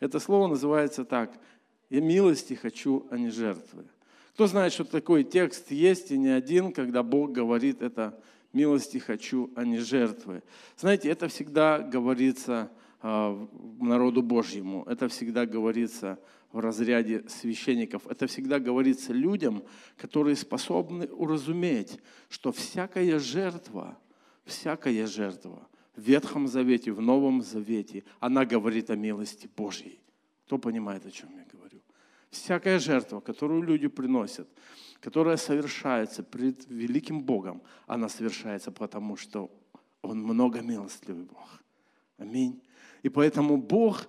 Это слово называется так. «Я милости хочу, а не жертвы». Кто знает, что такой текст есть, и не один, когда Бог говорит это «милости хочу, а не жертвы». Знаете, это всегда говорится а, народу Божьему, это всегда говорится в разряде священников. Это всегда говорится людям, которые способны уразуметь, что всякая жертва, всякая жертва в Ветхом Завете, в Новом Завете, она говорит о милости Божьей. Кто понимает, о чем я говорю? Всякая жертва, которую люди приносят, которая совершается пред великим Богом, она совершается потому, что Он много милостливый Бог. Аминь. И поэтому Бог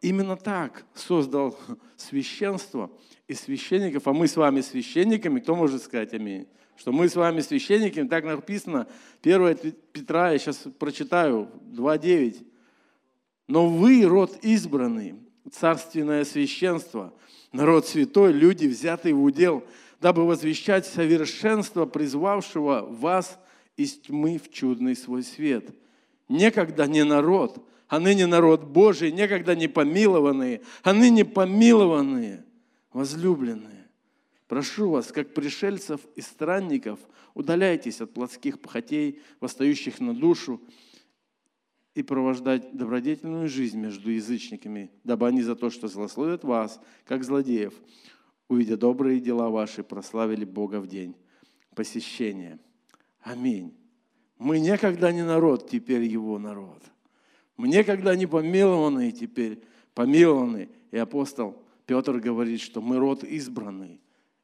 именно так создал священство и священников, а мы с вами священниками, кто может сказать аминь? Что мы с вами священниками, так написано, 1 Петра, я сейчас прочитаю, 2.9. Но вы род избранный, царственное священство, народ святой, люди, взятые в удел, дабы возвещать совершенство призвавшего вас из тьмы в чудный свой свет. Некогда не народ, а ныне народ Божий, некогда не помилованные, а ныне помилованные, возлюбленные. Прошу вас, как пришельцев и странников, удаляйтесь от плотских похотей, восстающих на душу, и провождать добродетельную жизнь между язычниками, дабы они за то, что злословят вас, как злодеев, увидя добрые дела ваши, прославили Бога в день посещения. Аминь. Мы никогда не народ, теперь его народ – мне когда не помилованы, теперь помилованы. И апостол Петр говорит, что мы род избранный.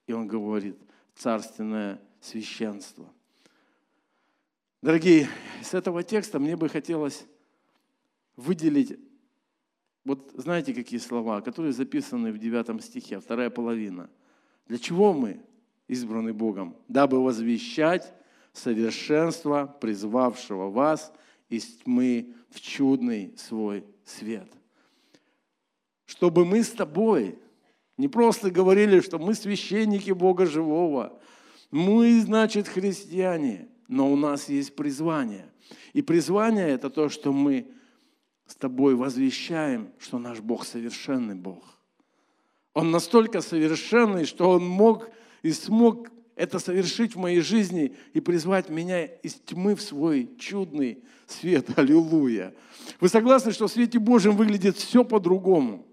И он говорит, царственное священство. Дорогие, с этого текста мне бы хотелось выделить, вот знаете, какие слова, которые записаны в 9 стихе, вторая половина. Для чего мы избраны Богом? Дабы возвещать совершенство, призвавшего вас из тьмы в чудный свой свет. Чтобы мы с тобой не просто говорили, что мы священники Бога живого, мы, значит, христиане, но у нас есть призвание. И призвание – это то, что мы с тобой возвещаем, что наш Бог совершенный Бог. Он настолько совершенный, что Он мог и смог это совершить в моей жизни и призвать меня из тьмы в свой чудный свет. Аллилуйя. Вы согласны, что в свете Божьем выглядит все по-другому?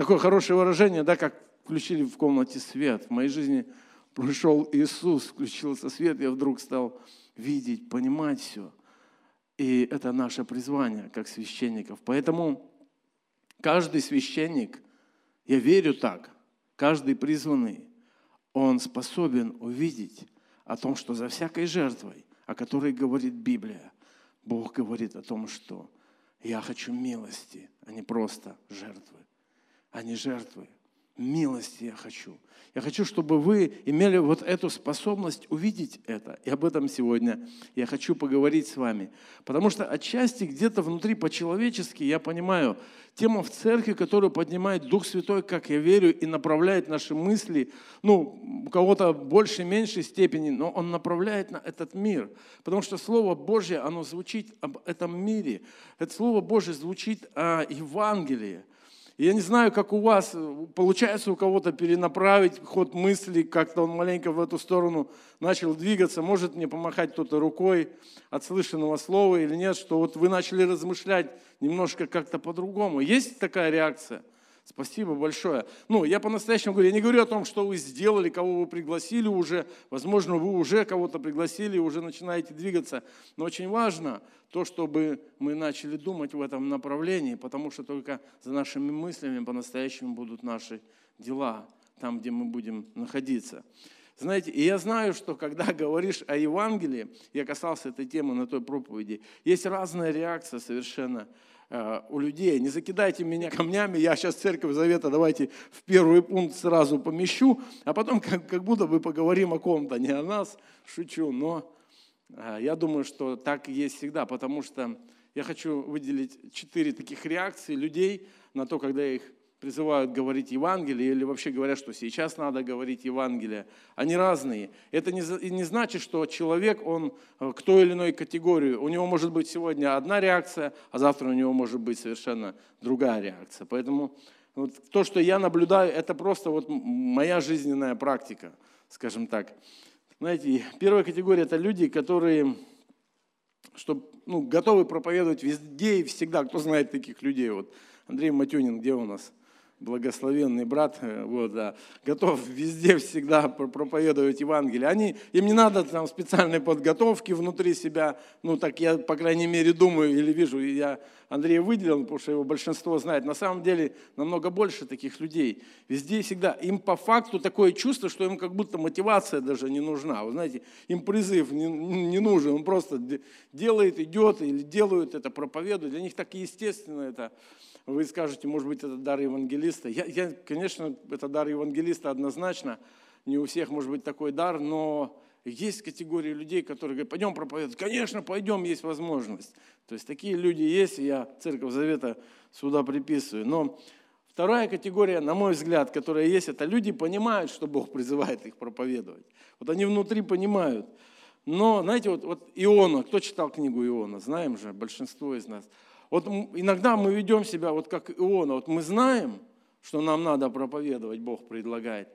Такое хорошее выражение, да, как включили в комнате свет. В моей жизни пришел Иисус, включился свет, я вдруг стал видеть, понимать все. И это наше призвание, как священников. Поэтому каждый священник, я верю так, каждый призванный, он способен увидеть о том, что за всякой жертвой, о которой говорит Библия, Бог говорит о том, что я хочу милости, а не просто жертвы. А не жертвы. Милости я хочу. Я хочу, чтобы вы имели вот эту способность увидеть это. И об этом сегодня я хочу поговорить с вами. Потому что отчасти где-то внутри по-человечески я понимаю, тема в церкви, которую поднимает Дух Святой, как я верю, и направляет наши мысли, ну, у кого-то в большей, меньшей степени, но он направляет на этот мир. Потому что Слово Божье, оно звучит об этом мире. Это Слово Божье звучит о Евангелии. Я не знаю, как у вас, получается у кого-то перенаправить ход мысли, как-то он маленько в эту сторону начал двигаться. Может мне помахать кто-то рукой от слышанного слова или нет, что вот вы начали размышлять немножко как-то по-другому. Есть такая реакция? Спасибо большое. Ну, я по-настоящему говорю, я не говорю о том, что вы сделали, кого вы пригласили уже. Возможно, вы уже кого-то пригласили, уже начинаете двигаться. Но очень важно то, чтобы мы начали думать в этом направлении, потому что только за нашими мыслями по-настоящему будут наши дела, там, где мы будем находиться. Знаете, и я знаю, что когда говоришь о Евангелии, я касался этой темы на той проповеди, есть разная реакция совершенно у людей. Не закидайте меня камнями, я сейчас Церковь Завета, давайте в первый пункт сразу помещу, а потом как, как будто бы поговорим о ком-то, не о нас, шучу, но э, я думаю, что так есть всегда, потому что я хочу выделить четыре таких реакции людей на то, когда я их призывают говорить Евангелие или вообще говорят, что сейчас надо говорить Евангелие. Они разные. Это не, не значит, что человек, он э, к той или иной категории, у него может быть сегодня одна реакция, а завтра у него может быть совершенно другая реакция. Поэтому вот то, что я наблюдаю, это просто вот моя жизненная практика, скажем так. Знаете, первая категория – это люди, которые что, ну, готовы проповедовать везде и всегда. Кто знает таких людей? Вот Андрей Матюнин, где у нас? Благословенный брат, э, вот, да, готов везде всегда проповедовать Евангелие. Они, им не надо там специальной подготовки внутри себя, ну так я, по крайней мере, думаю или вижу, я Андрея выделил, потому что его большинство знает. На самом деле намного больше таких людей. Везде и всегда. Им по факту такое чувство, что им как будто мотивация даже не нужна. Вы знаете, им призыв не, не нужен, он просто делает, идет или делают это, проповедуют. Для них так естественно это. Вы скажете, может быть, это дар евангелиста. Я, я, конечно, это дар евангелиста однозначно. Не у всех может быть такой дар, но есть категории людей, которые говорят, пойдем проповедовать. Конечно, пойдем, есть возможность. То есть такие люди есть, и я Церковь Завета сюда приписываю. Но вторая категория, на мой взгляд, которая есть, это люди понимают, что Бог призывает их проповедовать. Вот они внутри понимают. Но, знаете, вот, вот Иона, кто читал книгу Иона? Знаем же, большинство из нас – вот иногда мы ведем себя вот как Иона. Вот мы знаем, что нам надо проповедовать, Бог предлагает.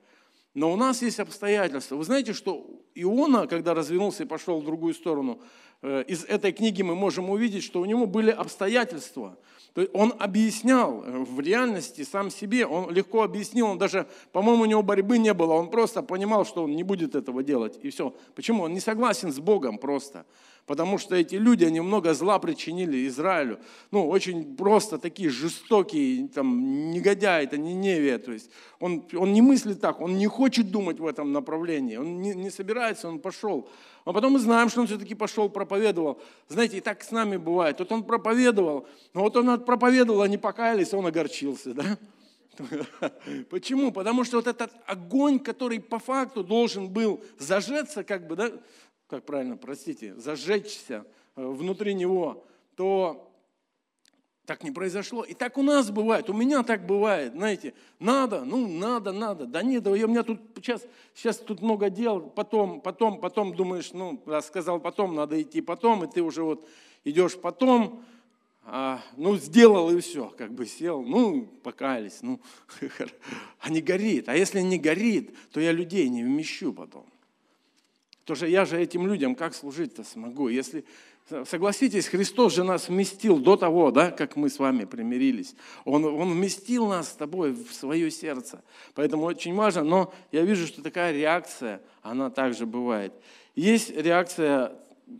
Но у нас есть обстоятельства. Вы знаете, что Иона, когда развернулся и пошел в другую сторону, э, из этой книги мы можем увидеть, что у него были обстоятельства. То есть он объяснял э, в реальности сам себе, он легко объяснил, он даже, по-моему, у него борьбы не было, он просто понимал, что он не будет этого делать, и все. Почему? Он не согласен с Богом просто. Потому что эти люди, они много зла причинили Израилю. Ну, очень просто такие жестокие, там, негодяи, это не невия. То есть он, он не мыслит так, он не хочет думать в этом направлении. Он не, не собирается, он пошел. А потом мы знаем, что он все-таки пошел, проповедовал. Знаете, и так с нами бывает. Вот он проповедовал, но вот он проповедовал, они покаялись, он огорчился, да? Почему? Потому что вот этот огонь, который по факту должен был зажеться, как бы, да, как правильно, простите, зажечься э, внутри него, то так не произошло. И так у нас бывает, у меня так бывает, знаете, надо, ну надо, надо, да нет, да у меня тут сейчас, сейчас тут много дел, потом, потом, потом думаешь, ну, сказал потом, надо идти потом, и ты уже вот идешь потом, а, ну, сделал и все, как бы сел, ну, покаялись, ну, а не горит. А если не горит, то я людей не вмещу потом. Потому что я же этим людям как служить-то смогу? Если, согласитесь, Христос же нас вместил до того, да, как мы с вами примирились. Он, он вместил нас с тобой в свое сердце. Поэтому очень важно, но я вижу, что такая реакция, она также бывает. Есть реакция,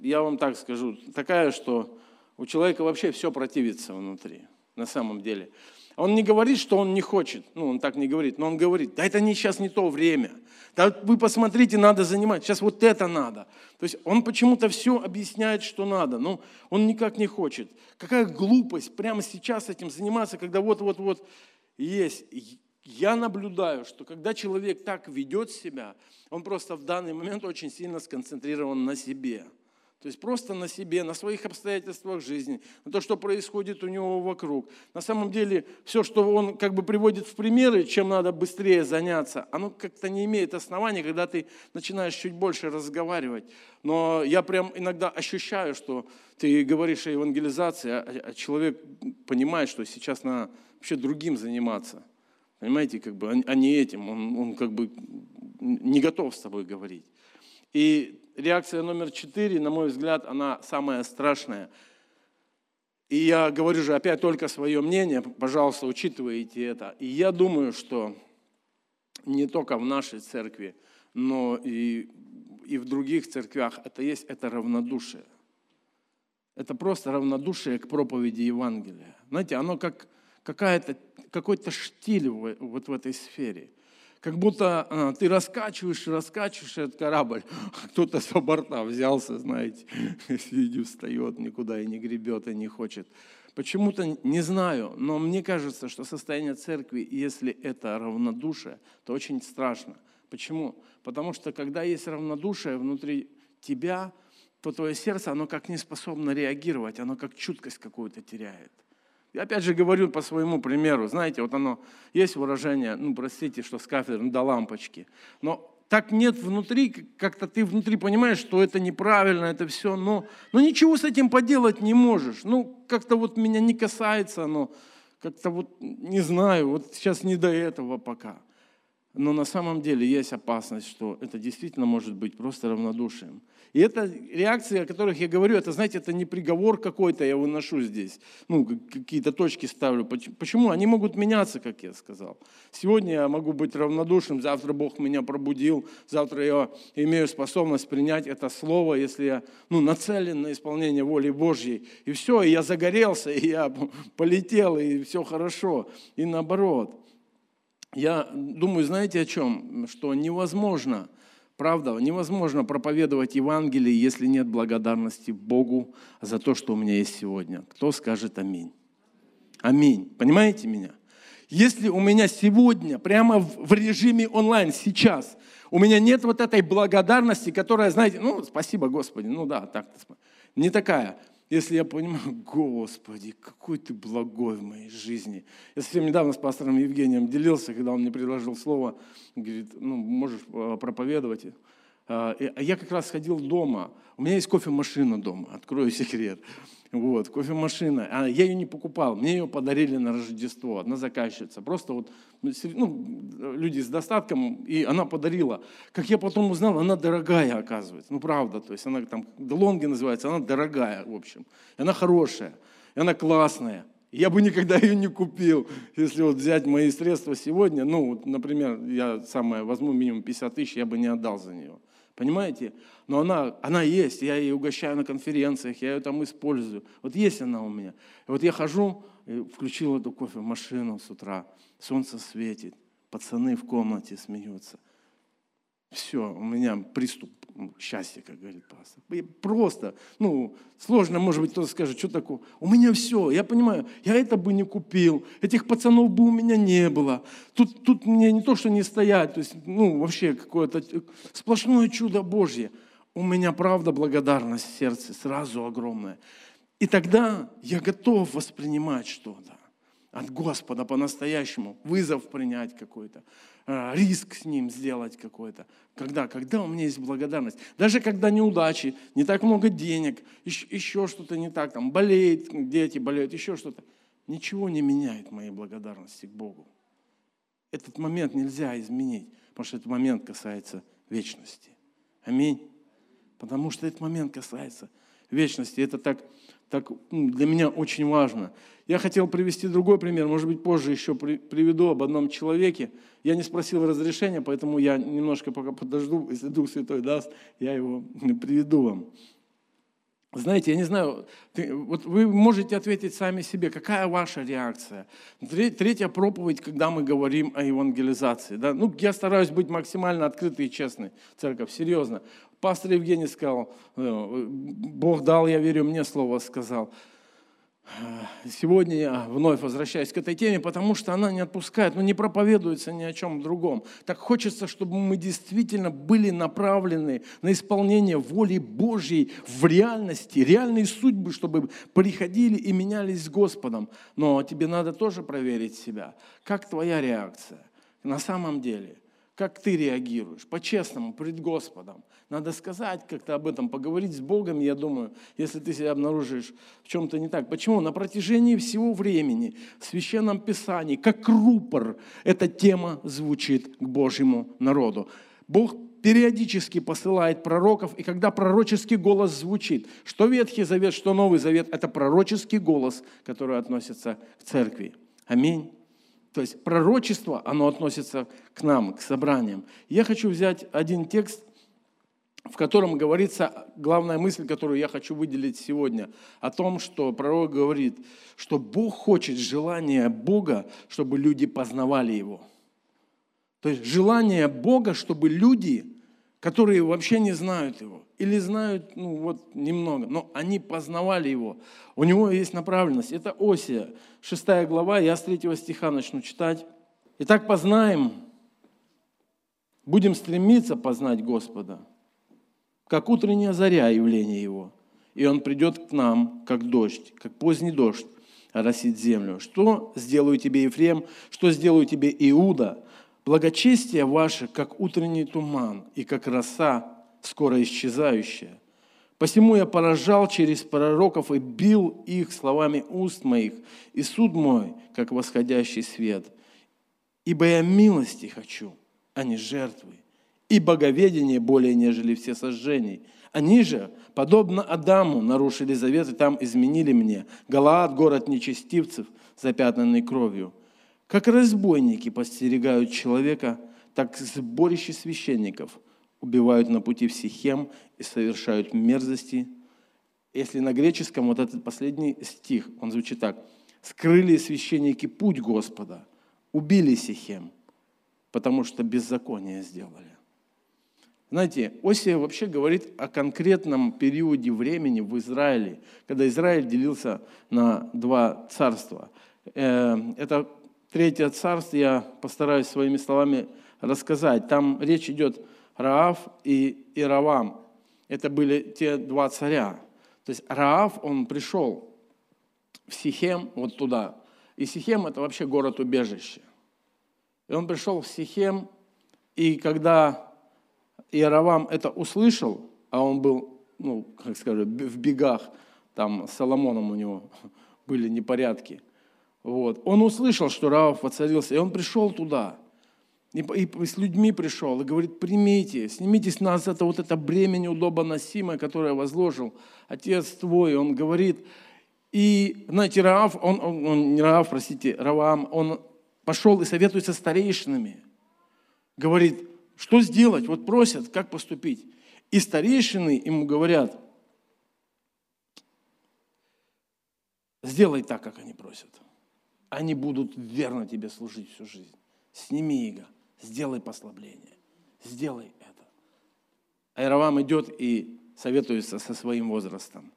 я вам так скажу, такая, что у человека вообще все противится внутри, на самом деле. Он не говорит, что он не хочет, ну, он так не говорит, но он говорит, да это не, сейчас не то время, да вы посмотрите, надо занимать, сейчас вот это надо. То есть он почему-то все объясняет, что надо, но он никак не хочет. Какая глупость прямо сейчас этим заниматься, когда вот-вот-вот есть. Я наблюдаю, что когда человек так ведет себя, он просто в данный момент очень сильно сконцентрирован на себе – то есть просто на себе, на своих обстоятельствах жизни, на то, что происходит у него вокруг. На самом деле, все, что он как бы приводит в примеры, чем надо быстрее заняться, оно как-то не имеет основания, когда ты начинаешь чуть больше разговаривать. Но я прям иногда ощущаю, что ты говоришь о евангелизации, а, а человек понимает, что сейчас надо вообще другим заниматься. Понимаете, как бы, а не этим. Он, он как бы не готов с тобой говорить. И реакция номер четыре, на мой взгляд, она самая страшная. И я говорю же опять только свое мнение, пожалуйста, учитывайте это. И я думаю, что не только в нашей церкви, но и, и в других церквях это есть, это равнодушие. Это просто равнодушие к проповеди Евангелия. Знаете, оно как какая-то, какой-то штиль вот в этой сфере – как будто а, ты раскачиваешь, раскачиваешь этот корабль, а кто-то с борта взялся, знаете, сидит, встает, никуда и не гребет, и не хочет. Почему-то не знаю, но мне кажется, что состояние церкви, если это равнодушие, то очень страшно. Почему? Потому что когда есть равнодушие внутри тебя, то твое сердце, оно как не способно реагировать, оно как чуткость какую-то теряет. Я опять же говорю по своему примеру. Знаете, вот оно, есть выражение, ну, простите, что с кафедры, ну, до лампочки. Но так нет внутри, как-то ты внутри понимаешь, что это неправильно, это все, но, но ничего с этим поделать не можешь. Ну, как-то вот меня не касается но как-то вот не знаю, вот сейчас не до этого пока. Но на самом деле есть опасность, что это действительно может быть просто равнодушием. И это реакции, о которых я говорю, это, знаете, это не приговор какой-то я выношу здесь. Ну, какие-то точки ставлю. Почему? Они могут меняться, как я сказал. Сегодня я могу быть равнодушным, завтра Бог меня пробудил, завтра я имею способность принять это слово, если я ну, нацелен на исполнение воли Божьей. И все, и я загорелся, и я полетел, и все хорошо. И наоборот я думаю, знаете о чем? Что невозможно, правда, невозможно проповедовать Евангелие, если нет благодарности Богу за то, что у меня есть сегодня. Кто скажет аминь? Аминь. Понимаете меня? Если у меня сегодня, прямо в режиме онлайн, сейчас, у меня нет вот этой благодарности, которая, знаете, ну, спасибо, Господи, ну да, так, не такая – если я понимаю, Господи, какой ты благой в моей жизни. Я совсем недавно с пастором Евгением делился, когда он мне предложил слово, говорит, ну, можешь а, проповедовать. А, а я как раз ходил дома, у меня есть кофемашина дома, открою секрет. Вот, кофемашина. А я ее не покупал, мне ее подарили на Рождество, одна заказчица. Просто вот ну, ну, люди с достатком, и она подарила. Как я потом узнал, она дорогая, оказывается. Ну, правда, то есть она там, Делонги называется, она дорогая, в общем. И она хорошая, и она классная. Я бы никогда ее не купил, если вот взять мои средства сегодня. Ну, вот, например, я самое возьму минимум 50 тысяч, я бы не отдал за нее. Понимаете? Но она, она есть, я ее угощаю на конференциях, я ее там использую. Вот есть она у меня. И вот я хожу, включил эту кофемашину с утра, солнце светит, пацаны в комнате смеются. Все, у меня приступ счастья, как говорит пастор. Просто, ну, сложно, может быть, кто-то скажет, что такое. У меня все, я понимаю, я это бы не купил, этих пацанов бы у меня не было. Тут, тут мне не то, что не стоять, то есть, ну, вообще какое-то сплошное чудо Божье. У меня, правда, благодарность в сердце сразу огромная. И тогда я готов воспринимать что-то от Господа по-настоящему, вызов принять какой-то. Э, риск с ним сделать какой-то. Когда? Когда у меня есть благодарность. Даже когда неудачи, не так много денег, еще, еще что-то не так, там болеет, дети болеют, еще что-то. Ничего не меняет моей благодарности к Богу. Этот момент нельзя изменить, потому что этот момент касается вечности. Аминь. Потому что этот момент касается вечности. Это так, так для меня очень важно. Я хотел привести другой пример, может быть, позже еще приведу об одном человеке. Я не спросил разрешения, поэтому я немножко пока подожду, если Дух Святой даст, я его приведу вам. Знаете, я не знаю, ты, вот вы можете ответить сами себе, какая ваша реакция. Третья проповедь, когда мы говорим о евангелизации. Да? Ну, я стараюсь быть максимально открытой и честной, церковь, серьезно. Пастор Евгений сказал, «Э, Бог дал, я верю, мне слово сказал. Сегодня я вновь возвращаюсь к этой теме, потому что она не отпускает, но ну, не проповедуется ни о чем другом. Так хочется, чтобы мы действительно были направлены на исполнение воли Божьей в реальности, реальные судьбы, чтобы приходили и менялись с Господом. Но тебе надо тоже проверить себя. Как твоя реакция на самом деле – как ты реагируешь, по-честному, пред Господом. Надо сказать как-то об этом, поговорить с Богом, я думаю, если ты себя обнаружишь в чем-то не так. Почему? На протяжении всего времени в Священном Писании, как рупор, эта тема звучит к Божьему народу. Бог периодически посылает пророков, и когда пророческий голос звучит, что Ветхий Завет, что Новый Завет, это пророческий голос, который относится к церкви. Аминь. То есть пророчество, оно относится к нам, к собраниям. Я хочу взять один текст, в котором говорится главная мысль, которую я хочу выделить сегодня, о том, что пророк говорит, что Бог хочет желание Бога, чтобы люди познавали Его. То есть желание Бога, чтобы люди которые вообще не знают его, или знают, ну вот, немного, но они познавали его. У него есть направленность. Это Осия, 6 глава, я с 3 стиха начну читать. Итак, познаем, будем стремиться познать Господа, как утренняя заря явление Его. И Он придет к нам, как дождь, как поздний дождь, оросит землю. Что сделаю тебе, Ефрем? Что сделаю тебе, Иуда? Благочестие ваше, как утренний туман, и как роса, скоро исчезающая. Посему я поражал через пророков и бил их словами уст моих, и суд мой, как восходящий свет. Ибо я милости хочу, а не жертвы, и боговедение более, нежели все сожжений. Они же, подобно Адаму, нарушили завет и там изменили мне. Галаад, город нечестивцев, запятнанный кровью. Как разбойники подстерегают человека, так сборище священников убивают на пути в Сихем и совершают мерзости. Если на греческом вот этот последний стих, он звучит так. «Скрыли священники путь Господа, убили Сихем, потому что беззаконие сделали». Знаете, Осия вообще говорит о конкретном периоде времени в Израиле, когда Израиль делился на два царства. Э, это третье царство, я постараюсь своими словами рассказать. Там речь идет Раав и Иравам. Это были те два царя. То есть Раав, он пришел в Сихем, вот туда. И Сихем – это вообще город-убежище. И он пришел в Сихем, и когда Иеравам это услышал, а он был, ну, как сказать, в бегах, там с Соломоном у него были непорядки, вот. Он услышал, что Раав воцарился, и он пришел туда. И, и с людьми пришел и говорит, примите, снимите с нас это вот это бремя неудобоносимое, которое возложил Отец твой. Он говорит, и, знаете, Раав, он, он, он не Раав, простите, Равам, он пошел и советуется с старейшинами. Говорит, что сделать? Вот просят, как поступить. И старейшины ему говорят, сделай так, как они просят. Они будут верно тебе служить всю жизнь. Сними иго, сделай послабление, сделай это. Айравам идет и советуется со своим возрастом,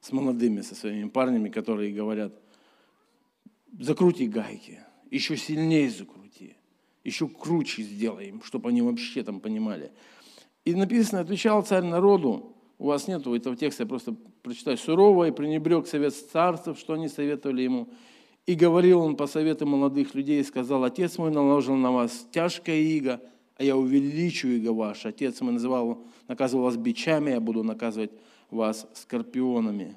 с молодыми, со своими парнями, которые говорят, закрути гайки, еще сильнее закрути еще круче сделаем, чтобы они вообще там понимали. И написано, отвечал царь народу, у вас нет этого текста, я просто прочитаю, сурово и пренебрег совет царств, что они советовали ему. И говорил он по совету молодых людей, и сказал, отец мой наложил на вас тяжкое иго, а я увеличу иго ваш. Отец мой называл, наказывал вас бичами, я буду наказывать вас скорпионами.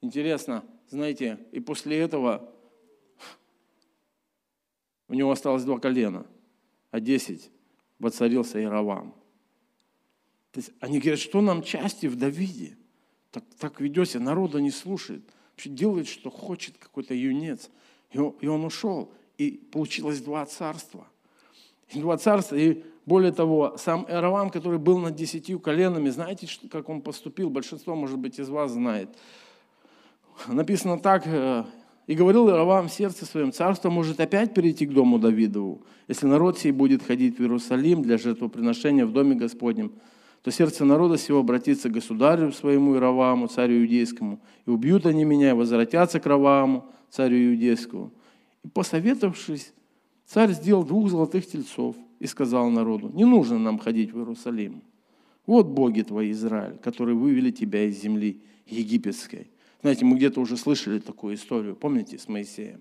Интересно, знаете, и после этого у него осталось два колена, а десять воцарился Яровам. То есть они говорят, что нам части в Давиде? Так, так ведет себя, народа не слушает. Делает, что хочет какой-то юнец. И он, ушел. И получилось два царства. И два царства. И более того, сам Эравам, который был над десятью коленами, знаете, как он поступил? Большинство, может быть, из вас знает. Написано так, э, и говорил Иеравам в сердце своем, царство может опять перейти к дому Давидову. Если народ сей будет ходить в Иерусалим для жертвоприношения в доме Господнем, то сердце народа сего обратится к государю своему Иераваму, царю иудейскому, и убьют они меня, и возвратятся к Раваму, царю иудейскому. И посоветовавшись, царь сделал двух золотых тельцов и сказал народу, не нужно нам ходить в Иерусалим. Вот боги твои, Израиль, которые вывели тебя из земли египетской. Знаете, мы где-то уже слышали такую историю, помните, с Моисеем,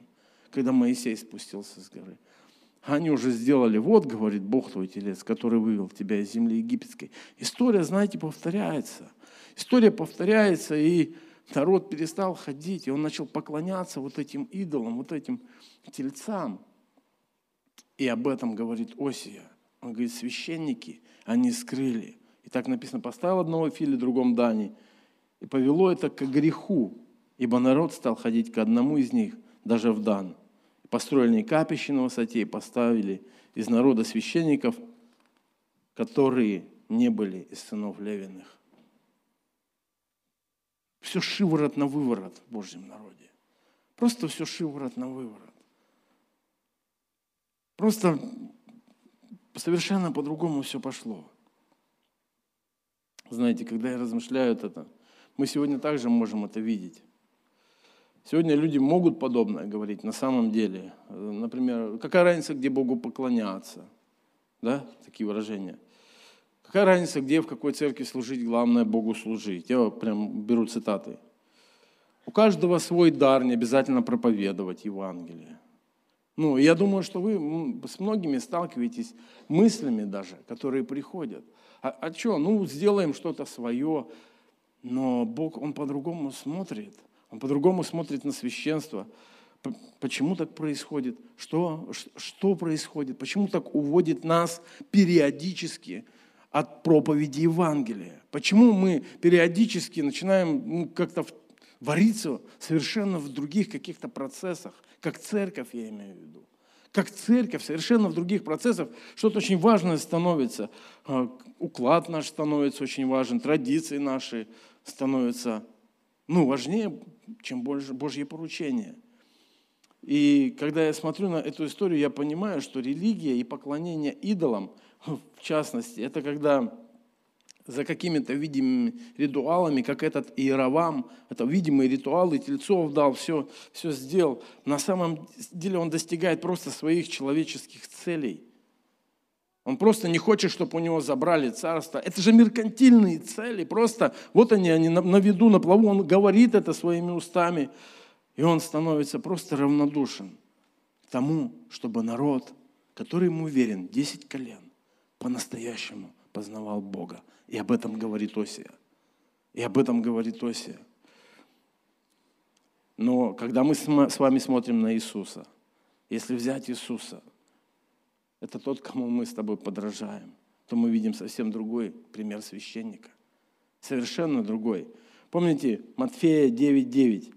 когда Моисей спустился с горы. Они уже сделали, вот, говорит Бог твой телец, который вывел тебя из земли египетской. История, знаете, повторяется. История повторяется, и народ перестал ходить, и он начал поклоняться вот этим идолам, вот этим тельцам. И об этом говорит Осия. Он говорит, священники, они скрыли. И так написано, поставил одного Фили, другом Дани – и повело это к греху, ибо народ стал ходить к одному из них, даже в Дан. Построили капище на высоте и поставили из народа священников, которые не были из сынов Левиных. Все шиворот на выворот в Божьем народе. Просто все шиворот на выворот. Просто совершенно по-другому все пошло. Знаете, когда я размышляю это, мы сегодня также можем это видеть. Сегодня люди могут подобное говорить на самом деле. Например, какая разница, где Богу поклоняться? Да, такие выражения. Какая разница, где, в какой церкви служить, главное Богу служить. Я прям беру цитаты. У каждого свой дар, не обязательно проповедовать Евангелие. Ну, я думаю, что вы с многими сталкиваетесь мыслями даже, которые приходят. А, а что, ну, сделаем что-то свое, но Бог, Он по-другому смотрит. Он по-другому смотрит на священство. Почему так происходит? Что, что происходит? Почему так уводит нас периодически от проповеди Евангелия? Почему мы периодически начинаем ну, как-то вариться совершенно в других каких-то процессах, как церковь, я имею в виду. Как церковь, совершенно в других процессах что-то очень важное становится. А, уклад наш становится очень важен, традиции наши становятся ну, важнее, чем Божье поручение. И когда я смотрю на эту историю, я понимаю, что религия и поклонение идолам, в частности, это когда за какими-то видимыми ритуалами, как этот Иеровам, это видимые ритуалы, тельцов дал, все, все сделал. На самом деле он достигает просто своих человеческих целей. Он просто не хочет, чтобы у него забрали царство. Это же меркантильные цели. Просто вот они, они на, на виду, на плаву. Он говорит это своими устами. И он становится просто равнодушен к тому, чтобы народ, который ему верен, 10 колен, по-настоящему познавал Бога. И об этом говорит Осия. И об этом говорит Осия. Но когда мы с вами смотрим на Иисуса, если взять Иисуса, это тот, кому мы с тобой подражаем, то мы видим совсем другой пример священника. Совершенно другой. Помните Матфея 9.9?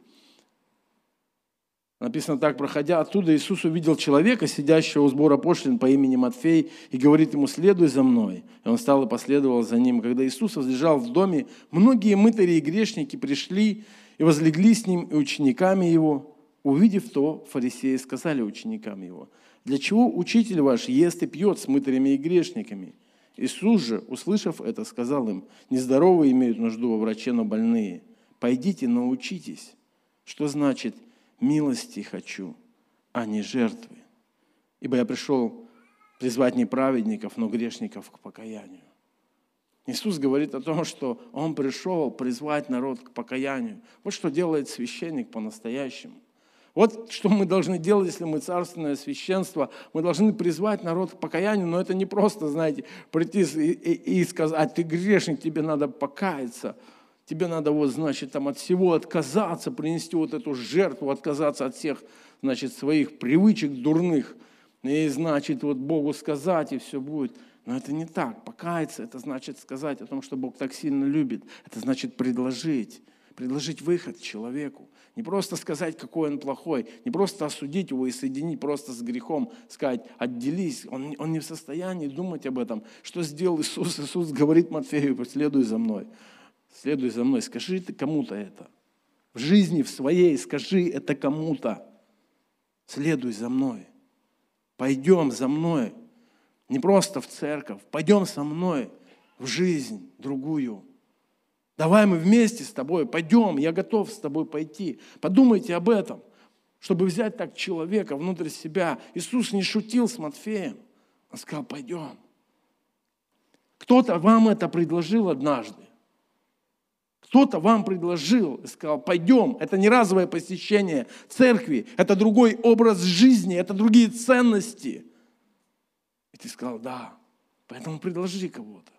Написано так, проходя оттуда, Иисус увидел человека, сидящего у сбора пошлин по имени Матфей, и говорит ему, следуй за мной. И он стал и последовал за ним. Когда Иисус возлежал в доме, многие мытари и грешники пришли и возлегли с ним и учениками его. Увидев то, фарисеи сказали ученикам его, «Для чего учитель ваш ест и пьет с мытарями и грешниками?» Иисус же, услышав это, сказал им, «Нездоровые имеют нужду во враче, но больные. Пойдите, научитесь, что значит – милости хочу, а не жертвы. Ибо я пришел призвать не праведников, но грешников к покаянию. Иисус говорит о том, что Он пришел призвать народ к покаянию. Вот что делает священник по-настоящему. Вот что мы должны делать, если мы царственное священство. Мы должны призвать народ к покаянию, но это не просто, знаете, прийти и, и, и сказать, ты грешник, тебе надо покаяться – Тебе надо вот, значит, там от всего отказаться, принести вот эту жертву, отказаться от всех, значит, своих привычек дурных. И, значит, вот Богу сказать, и все будет. Но это не так. Покаяться – это значит сказать о том, что Бог так сильно любит. Это значит предложить. Предложить выход человеку. Не просто сказать, какой он плохой. Не просто осудить его и соединить просто с грехом. Сказать, отделись. Он, он не в состоянии думать об этом. Что сделал Иисус? Иисус говорит Матфею, последуй за мной следуй за мной, скажи ты кому-то это. В жизни в своей скажи это кому-то. Следуй за мной. Пойдем за мной. Не просто в церковь. Пойдем со мной в жизнь другую. Давай мы вместе с тобой пойдем. Я готов с тобой пойти. Подумайте об этом, чтобы взять так человека внутрь себя. Иисус не шутил с Матфеем. Он сказал, пойдем. Кто-то вам это предложил однажды. Кто-то вам предложил и сказал, пойдем, это не разовое посещение церкви, это другой образ жизни, это другие ценности. И ты сказал, да, поэтому предложи кого-то,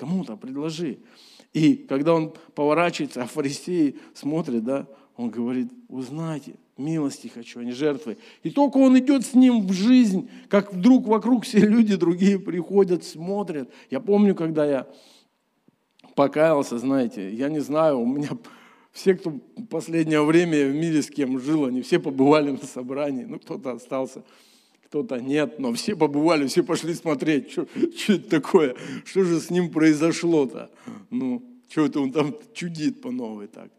кому-то предложи. И когда он поворачивается, а фарисеи смотрят, да, он говорит, узнайте, милости хочу, а не жертвы. И только он идет с ним в жизнь, как вдруг вокруг все люди другие приходят, смотрят. Я помню, когда я покаялся, знаете, я не знаю, у меня все, кто в последнее время в мире с кем жил, они все побывали на собрании, ну кто-то остался, кто-то нет, но все побывали, все пошли смотреть, что, что это такое, что же с ним произошло-то, ну, что это он там чудит по новой так.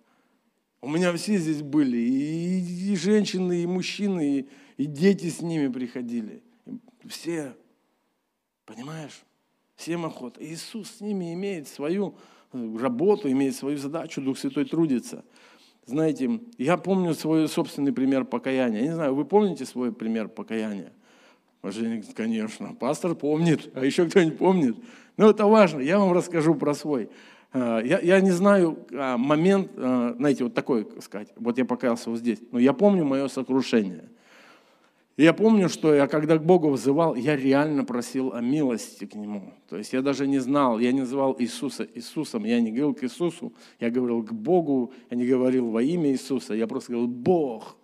У меня все здесь были, и, и женщины, и мужчины, и, и дети с ними приходили. Все, понимаешь? Всем охота. Иисус с ними имеет свою э, работу, имеет свою задачу, Дух Святой трудится. Знаете, я помню свой собственный пример покаяния. Я не знаю, вы помните свой пример покаяния? Конечно, пастор помнит, а еще кто-нибудь помнит. Но это важно, я вам расскажу про свой. Э, я, я не знаю а, момент, э, знаете, вот такой сказать, вот я покаялся вот здесь, но я помню мое сокрушение. я помню, что я когда к Богу взывал, я реально просил о милости к Нему. То есть я даже не знал, я не называл Иисуса Иисусом, я не говорил к Иисусу, я говорил к Богу, я не говорил во имя Иисуса, я просто говорил, Бог,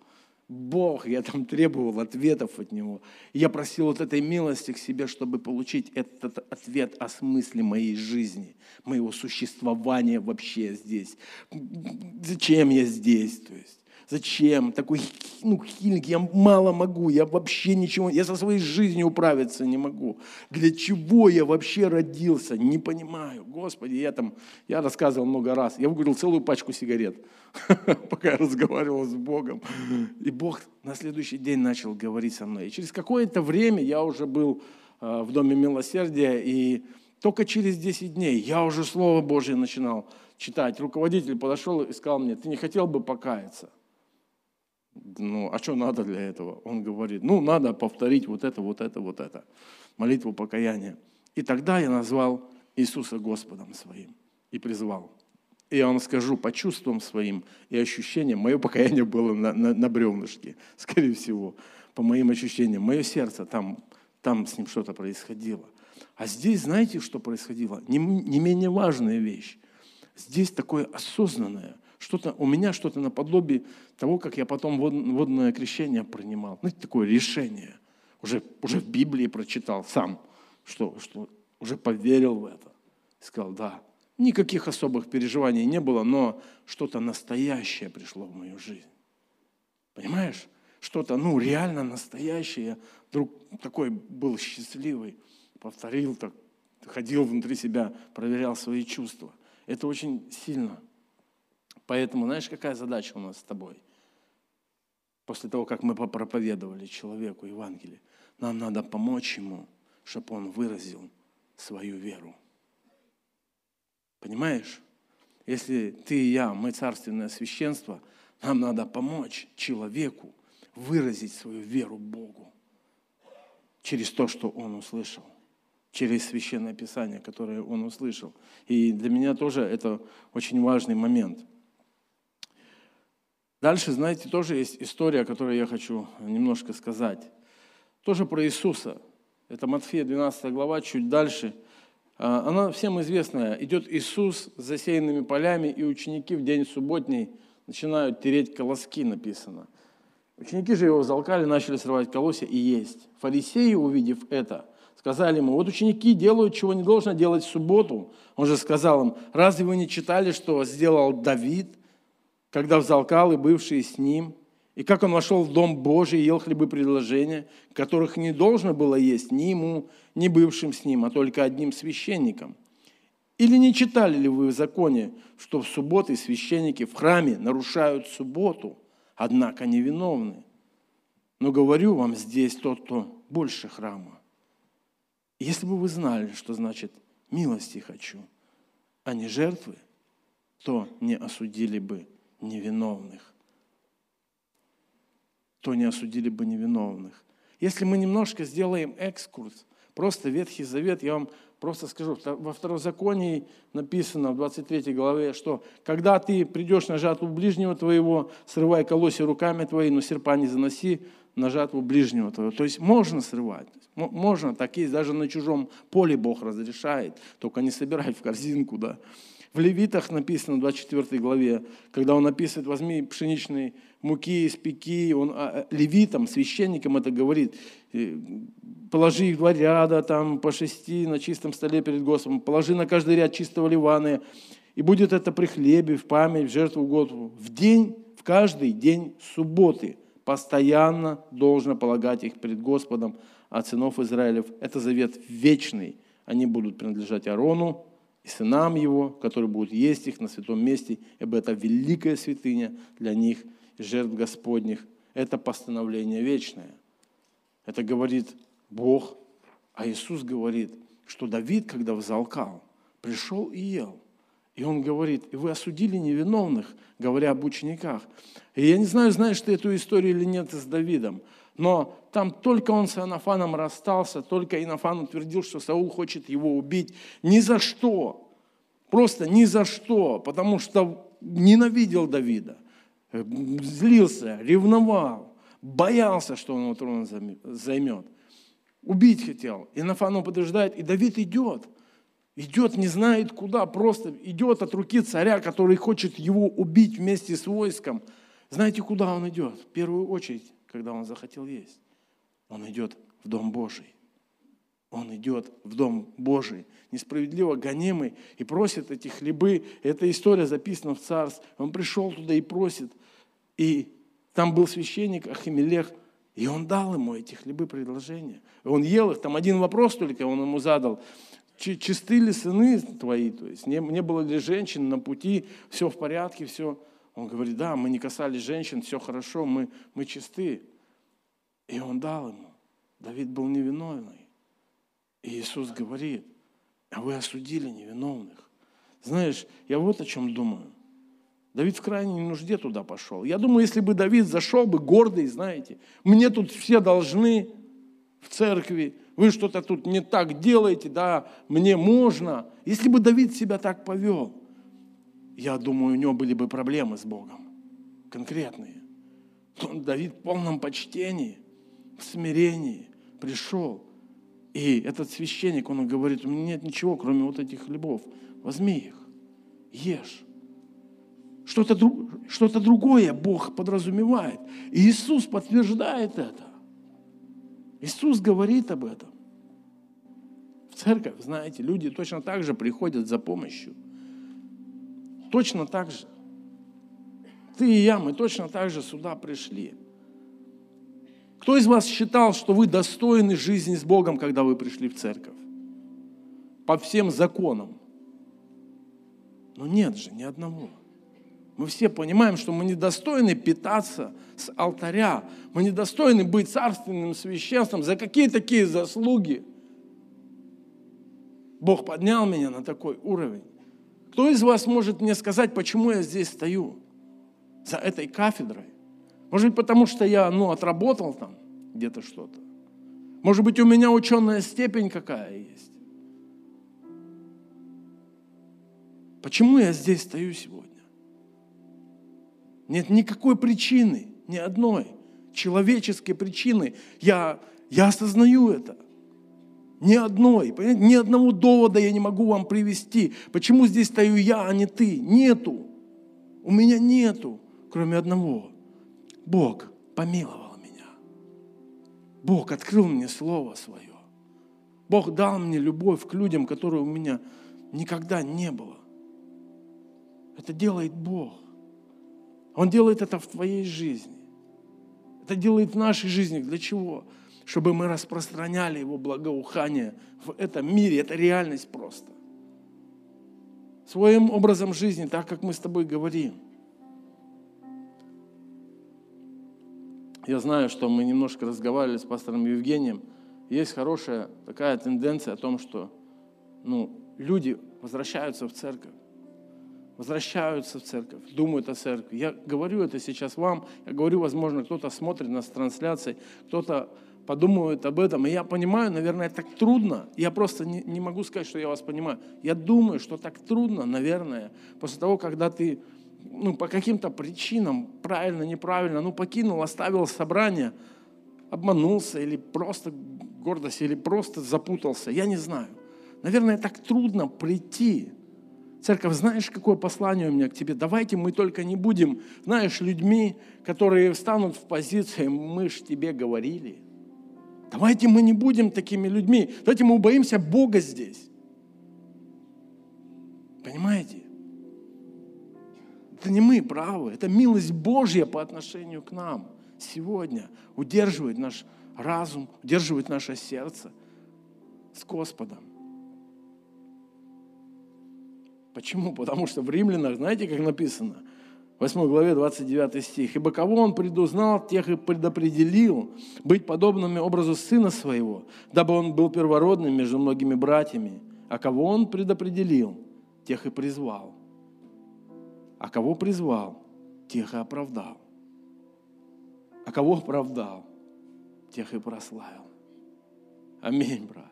Бог, я там требовал ответов от Него. Я просил вот этой милости к себе, чтобы получить этот ответ о смысле моей жизни, моего существования вообще здесь. Зачем я здесь? То есть, Зачем? Такой ну, хильник, я мало могу, я вообще ничего, я со своей жизнью управиться не могу. Для чего я вообще родился? Не понимаю. Господи, я там, я рассказывал много раз, я выгорел целую пачку сигарет, пока я разговаривал с Богом. И Бог на следующий день начал говорить со мной. И через какое-то время я уже был э, в Доме Милосердия, и только через 10 дней я уже Слово Божье начинал читать. Руководитель подошел и сказал мне, ты не хотел бы покаяться? ну, а что надо для этого? Он говорит, ну, надо повторить вот это, вот это, вот это. Молитву покаяния. И тогда я назвал Иисуса Господом своим и призвал. И я вам скажу, по чувствам своим и ощущениям, мое покаяние было на, на, на бревнышке, скорее всего, по моим ощущениям. Мое сердце, там, там с ним что-то происходило. А здесь, знаете, что происходило? Не, не менее важная вещь. Здесь такое осознанное – что-то, у меня что-то наподобие того, как я потом водное крещение принимал. Знаете, такое решение. Уже, уже в Библии прочитал сам, что, что уже поверил в это. Сказал, да, никаких особых переживаний не было, но что-то настоящее пришло в мою жизнь. Понимаешь? Что-то, ну, реально настоящее. Я вдруг такой был счастливый, повторил так, ходил внутри себя, проверял свои чувства. Это очень сильно Поэтому, знаешь, какая задача у нас с тобой? После того, как мы попроповедовали человеку Евангелие, нам надо помочь ему, чтобы он выразил свою веру. Понимаешь? Если ты и я, мы царственное священство, нам надо помочь человеку выразить свою веру Богу через то, что он услышал, через священное писание, которое он услышал. И для меня тоже это очень важный момент – Дальше, знаете, тоже есть история, о которой я хочу немножко сказать. Тоже про Иисуса. Это Матфея 12 глава, чуть дальше. А, она всем известная. Идет Иисус с засеянными полями, и ученики в день субботний начинают тереть колоски, написано. Ученики же его залкали, начали срывать колосья и есть. Фарисеи, увидев это, сказали ему, вот ученики делают, чего не должно делать в субботу. Он же сказал им, разве вы не читали, что сделал Давид, когда взалкал и бывшие с ним, и как он вошел в Дом Божий и ел хлебы предложения, которых не должно было есть ни ему, ни бывшим с ним, а только одним священником. Или не читали ли вы в законе, что в субботы священники в храме нарушают субботу, однако невиновны? Но говорю вам здесь тот, кто больше храма. Если бы вы знали, что значит милости хочу, а не жертвы, то не осудили бы невиновных, то не осудили бы невиновных. Если мы немножко сделаем экскурс, просто Ветхий Завет, я вам просто скажу, во Второзаконии написано в 23 главе, что когда ты придешь на жатву ближнего твоего, срывай колосья руками твоими, но серпа не заноси на жатву ближнего твоего. То есть можно срывать, можно, так есть, даже на чужом поле Бог разрешает, только не собирай в корзинку, да. В Левитах написано, в 24 главе, когда он описывает, возьми пшеничной муки, испеки, он а, а, левитам, священникам это говорит, положи их два ряда, там, по шести на чистом столе перед Господом, положи на каждый ряд чистого ливана, и будет это при хлебе, в память, в жертву Господу. В день, в каждый день субботы постоянно должно полагать их перед Господом от сынов Израилев. Это завет вечный. Они будут принадлежать Арону, и сынам его, которые будут есть их на святом месте, ибо это великая святыня для них, жертв Господних. Это постановление вечное. Это говорит Бог, а Иисус говорит, что Давид, когда взалкал, пришел и ел. И он говорит, и вы осудили невиновных, говоря об учениках. И я не знаю, знаешь ты эту историю или нет с Давидом, но там только он с Иоаннафаном расстался, только Иоаннафан утвердил, что Саул хочет его убить. Ни за что. Просто ни за что, потому что ненавидел Давида, злился, ревновал, боялся, что он его трон займет. Убить хотел. И Нафану подождает, и Давид идет. Идет, не знает куда, просто идет от руки царя, который хочет его убить вместе с войском. Знаете, куда он идет? В первую очередь, когда он захотел есть. Он идет в Дом Божий. Он идет в Дом Божий, несправедливо гонимый, и просит эти хлебы. Эта история записана в царстве. Он пришел туда и просит. И там был священник Ахимелех, и он дал ему эти хлебы предложения. Он ел их, там один вопрос только он ему задал. Чисты ли сыны твои? То есть не, не было ли женщин на пути, все в порядке, все. Он говорит, да, мы не касались женщин, все хорошо, мы, мы чисты. И он дал ему. Давид был невиновный. И Иисус говорит, а вы осудили невиновных. Знаешь, я вот о чем думаю. Давид в крайней нужде туда пошел. Я думаю, если бы Давид зашел бы гордый, знаете, мне тут все должны в церкви, вы что-то тут не так делаете, да, мне можно. Если бы Давид себя так повел, я думаю, у него были бы проблемы с Богом, конкретные. Но Давид в полном почтении, в смирении пришел. И этот священник, он говорит, у меня нет ничего, кроме вот этих хлебов. Возьми их, ешь. Что-то, что-то другое Бог подразумевает. И Иисус подтверждает это. Иисус говорит об этом. В церковь, знаете, люди точно так же приходят за помощью. Точно так же. Ты и я, мы точно так же сюда пришли. Кто из вас считал, что вы достойны жизни с Богом, когда вы пришли в церковь? По всем законам. Но нет же, ни одного. Мы все понимаем, что мы недостойны питаться с алтаря. Мы недостойны быть царственным священством. За какие такие заслуги? Бог поднял меня на такой уровень. Кто из вас может мне сказать, почему я здесь стою? За этой кафедрой. Может быть, потому что я ну, отработал там где-то что-то. Может быть, у меня ученая степень какая есть. Почему я здесь стою сегодня? Нет никакой причины, ни одной человеческой причины. Я, я осознаю это. Ни одной, понимаете? ни одного довода я не могу вам привести. Почему здесь стою я, а не ты? Нету. У меня нету, кроме одного. Бог помиловал меня. Бог открыл мне Слово Свое. Бог дал мне любовь к людям, которые у меня никогда не было. Это делает Бог. Он делает это в твоей жизни. Это делает в нашей жизни. Для чего? Чтобы мы распространяли Его благоухание в этом мире. Это реальность просто. Своим образом жизни, так как мы с тобой говорим. Я знаю, что мы немножко разговаривали с пастором Евгением. Есть хорошая такая тенденция о том, что ну, люди возвращаются в церковь возвращаются в церковь, думают о церкви. Я говорю это сейчас вам, я говорю, возможно, кто-то смотрит нас с трансляцией, кто-то подумывает об этом. И я понимаю, наверное, так трудно. Я просто не, не могу сказать, что я вас понимаю. Я думаю, что так трудно, наверное, после того, когда ты ну, по каким-то причинам, правильно, неправильно, ну, покинул, оставил собрание, обманулся или просто гордость, или просто запутался, я не знаю. Наверное, так трудно прийти Церковь, знаешь, какое послание у меня к тебе? Давайте мы только не будем, знаешь, людьми, которые встанут в позиции, мы ж тебе говорили. Давайте мы не будем такими людьми. Давайте мы убоимся Бога здесь. Понимаете? Это не мы правы, это милость Божья по отношению к нам сегодня. Удерживает наш разум, удерживает наше сердце с Господом. Почему? Потому что в Римлянах, знаете, как написано? В 8 главе 29 стих. «Ибо кого он предузнал, тех и предопределил быть подобными образу сына своего, дабы он был первородным между многими братьями. А кого он предопределил, тех и призвал. А кого призвал, тех и оправдал. А кого оправдал, тех и прославил. Аминь, брат.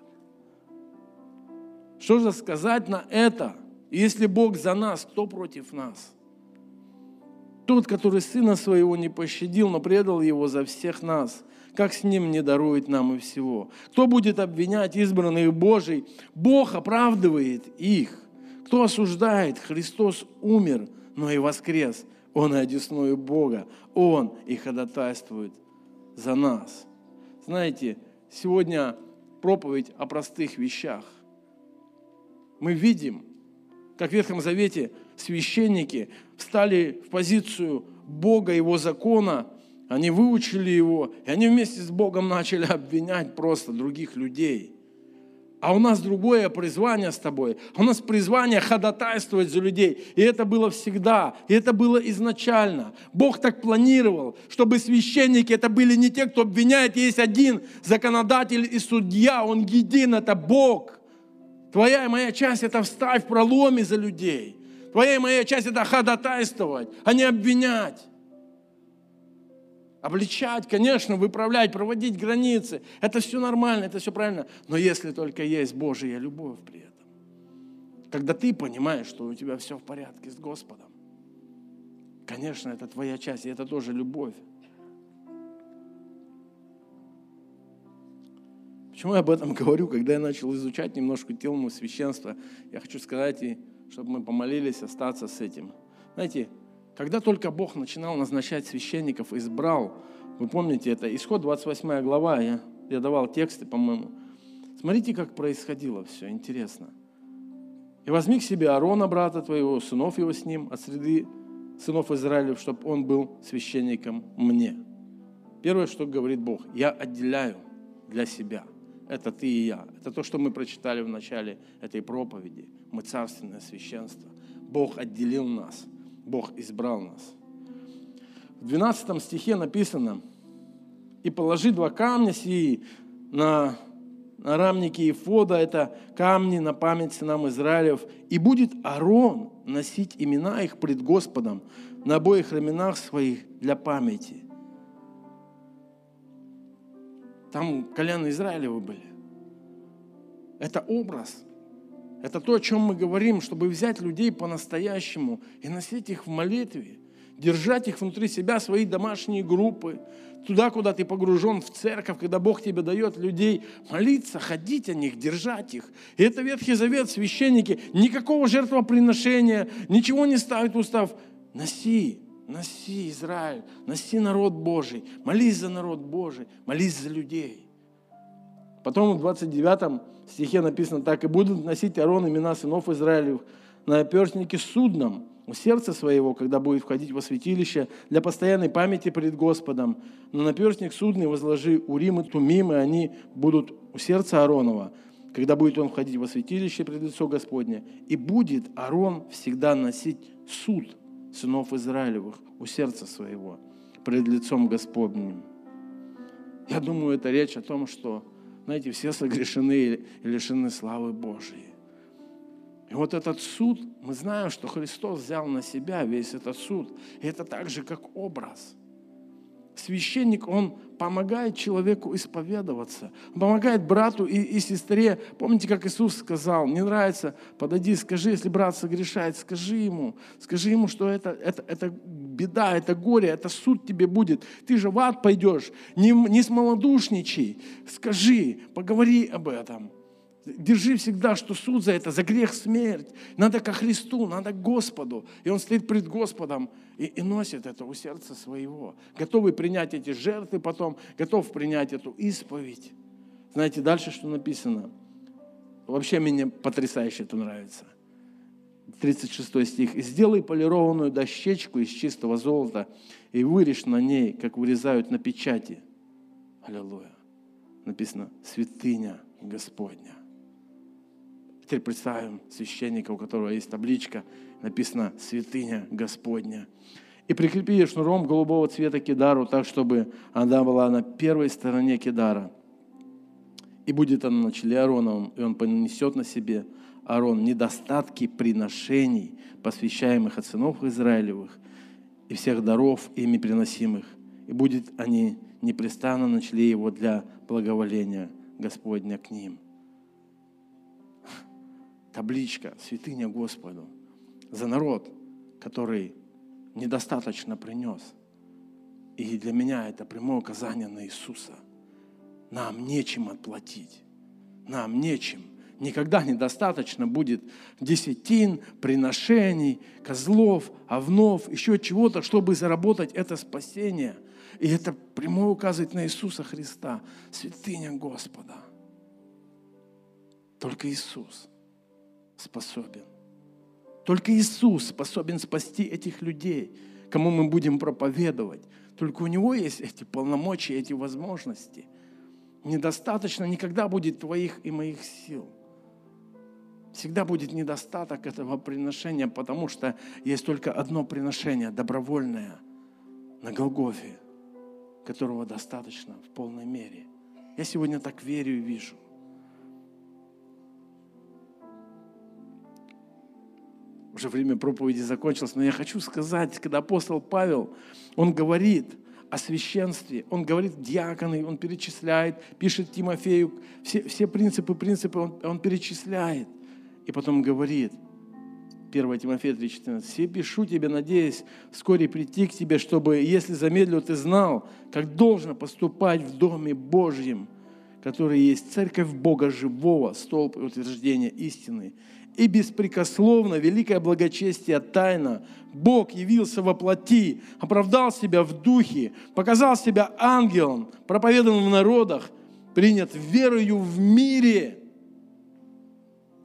Что же сказать на это – если Бог за нас, кто против нас? Тот, который Сына Своего не пощадил, но предал Его за всех нас, как с Ним не дарует нам и всего? Кто будет обвинять избранных Божий? Бог оправдывает их. Кто осуждает? Христос умер, но и воскрес. Он и одесную Бога. Он и ходатайствует за нас. Знаете, сегодня проповедь о простых вещах. Мы видим, как в Ветхом Завете священники встали в позицию Бога, Его закона, они выучили его, и они вместе с Богом начали обвинять просто других людей. А у нас другое призвание с тобой. У нас призвание ходатайствовать за людей. И это было всегда. И это было изначально. Бог так планировал, чтобы священники это были не те, кто обвиняет. Есть один законодатель и судья. Он един, это Бог. Твоя и моя часть – это встать в проломе за людей. Твоя и моя часть – это ходатайствовать, а не обвинять. Обличать, конечно, выправлять, проводить границы. Это все нормально, это все правильно. Но если только есть Божья любовь при этом. Когда ты понимаешь, что у тебя все в порядке с Господом. Конечно, это твоя часть, и это тоже любовь. Почему я об этом говорю? Когда я начал изучать немножко тему священства, я хочу сказать, и чтобы мы помолились остаться с этим. Знаете, когда только Бог начинал назначать священников, избрал, вы помните это, исход 28 глава, я, я давал тексты, по-моему. Смотрите, как происходило все, интересно. «И возьми к себе Аарона, брата твоего, сынов его с ним, от среды сынов Израилев, чтобы он был священником мне». Первое, что говорит Бог, я отделяю для себя – это ты и я. Это то, что мы прочитали в начале этой проповеди. Мы царственное священство. Бог отделил нас. Бог избрал нас. В 12 стихе написано, «И положи два камня сии на, на рамники Ифода, это камни на память сынам Израилев, и будет Аарон носить имена их пред Господом на обоих раменах своих для памяти». Там колено Израилева были. Это образ. Это то, о чем мы говорим, чтобы взять людей по-настоящему и носить их в молитве, держать их внутри себя, свои домашние группы, туда, куда ты погружен в церковь, когда Бог тебе дает людей молиться, ходить о них, держать их. И это Ветхий Завет, священники, никакого жертвоприношения, ничего не ставит устав. Носи, носи Израиль, носи народ Божий, молись за народ Божий, молись за людей. Потом в 29 стихе написано так, «И будут носить Аарон имена сынов Израилев на оперстнике судном у сердца своего, когда будет входить во святилище для постоянной памяти пред Господом. Но наперстник судный возложи Урим и Тумим, и они будут у сердца Ааронова, когда будет он входить во святилище пред лицо Господне. И будет Аарон всегда носить суд сынов Израилевых у сердца своего пред лицом Господним. Я думаю, это речь о том, что, знаете, все согрешены и лишены славы Божьей. И вот этот суд, мы знаем, что Христос взял на себя весь этот суд. И это так же, как образ – священник, он помогает человеку исповедоваться, помогает брату и, и сестре. Помните, как Иисус сказал, не нравится, подойди, скажи, если брат согрешает, скажи ему, скажи ему, что это, это, это беда, это горе, это суд тебе будет. Ты же в ад пойдешь, не, не смолодушничай, скажи, поговори об этом. Держи всегда, что суд за это, за грех смерть. Надо ко Христу, надо к Господу. И он стоит пред Господом и, и носит это у сердца своего. Готовый принять эти жертвы потом, готов принять эту исповедь. Знаете, дальше что написано? Вообще мне потрясающе это нравится. 36 стих. «Сделай полированную дощечку из чистого золота и вырежь на ней, как вырезают на печати». Аллилуйя. Написано «Святыня Господня». Теперь представим священника, у которого есть табличка, написано «Святыня Господня». И прикрепи ее шнуром голубого цвета кидару, так, чтобы она была на первой стороне кидара. И будет она на челе Аароновом, и он понесет на себе Аарон недостатки приношений, посвящаемых от сынов Израилевых, и всех даров ими приносимых. И будет они непрестанно на его для благоволения Господня к ним. Табличка «Святыня Господу» за народ, который недостаточно принес. И для меня это прямое указание на Иисуса. Нам нечем отплатить. Нам нечем. Никогда недостаточно будет десятин, приношений, козлов, овнов, еще чего-то, чтобы заработать это спасение. И это прямое указывает на Иисуса Христа, святыня Господа. Только Иисус способен. Только Иисус способен спасти этих людей, кому мы будем проповедовать. Только у Него есть эти полномочия, эти возможности. Недостаточно никогда будет твоих и моих сил. Всегда будет недостаток этого приношения, потому что есть только одно приношение, добровольное, на Голгофе, которого достаточно в полной мере. Я сегодня так верю и вижу. Уже время проповеди закончилось, но я хочу сказать, когда апостол Павел, он говорит о священстве, он говорит диаконы, он перечисляет, пишет Тимофею, все, все принципы, принципы он, он перечисляет. И потом говорит, 1 Тимофея 3,14, «Все пишу тебе, надеясь вскоре прийти к тебе, чтобы, если замедлил, ты знал, как должно поступать в Доме Божьем, который есть церковь Бога живого, столб и истины. И беспрекословно, великое благочестие тайна, Бог явился во плоти, оправдал себя в духе, показал себя ангелом, проповедан в народах, принят верою в мире –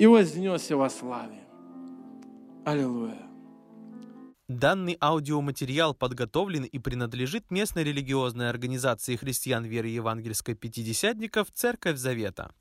и вознесся во славе. Аллилуйя. Данный аудиоматериал подготовлен и принадлежит местной религиозной организации христиан веры евангельской пятидесятников «Церковь Завета».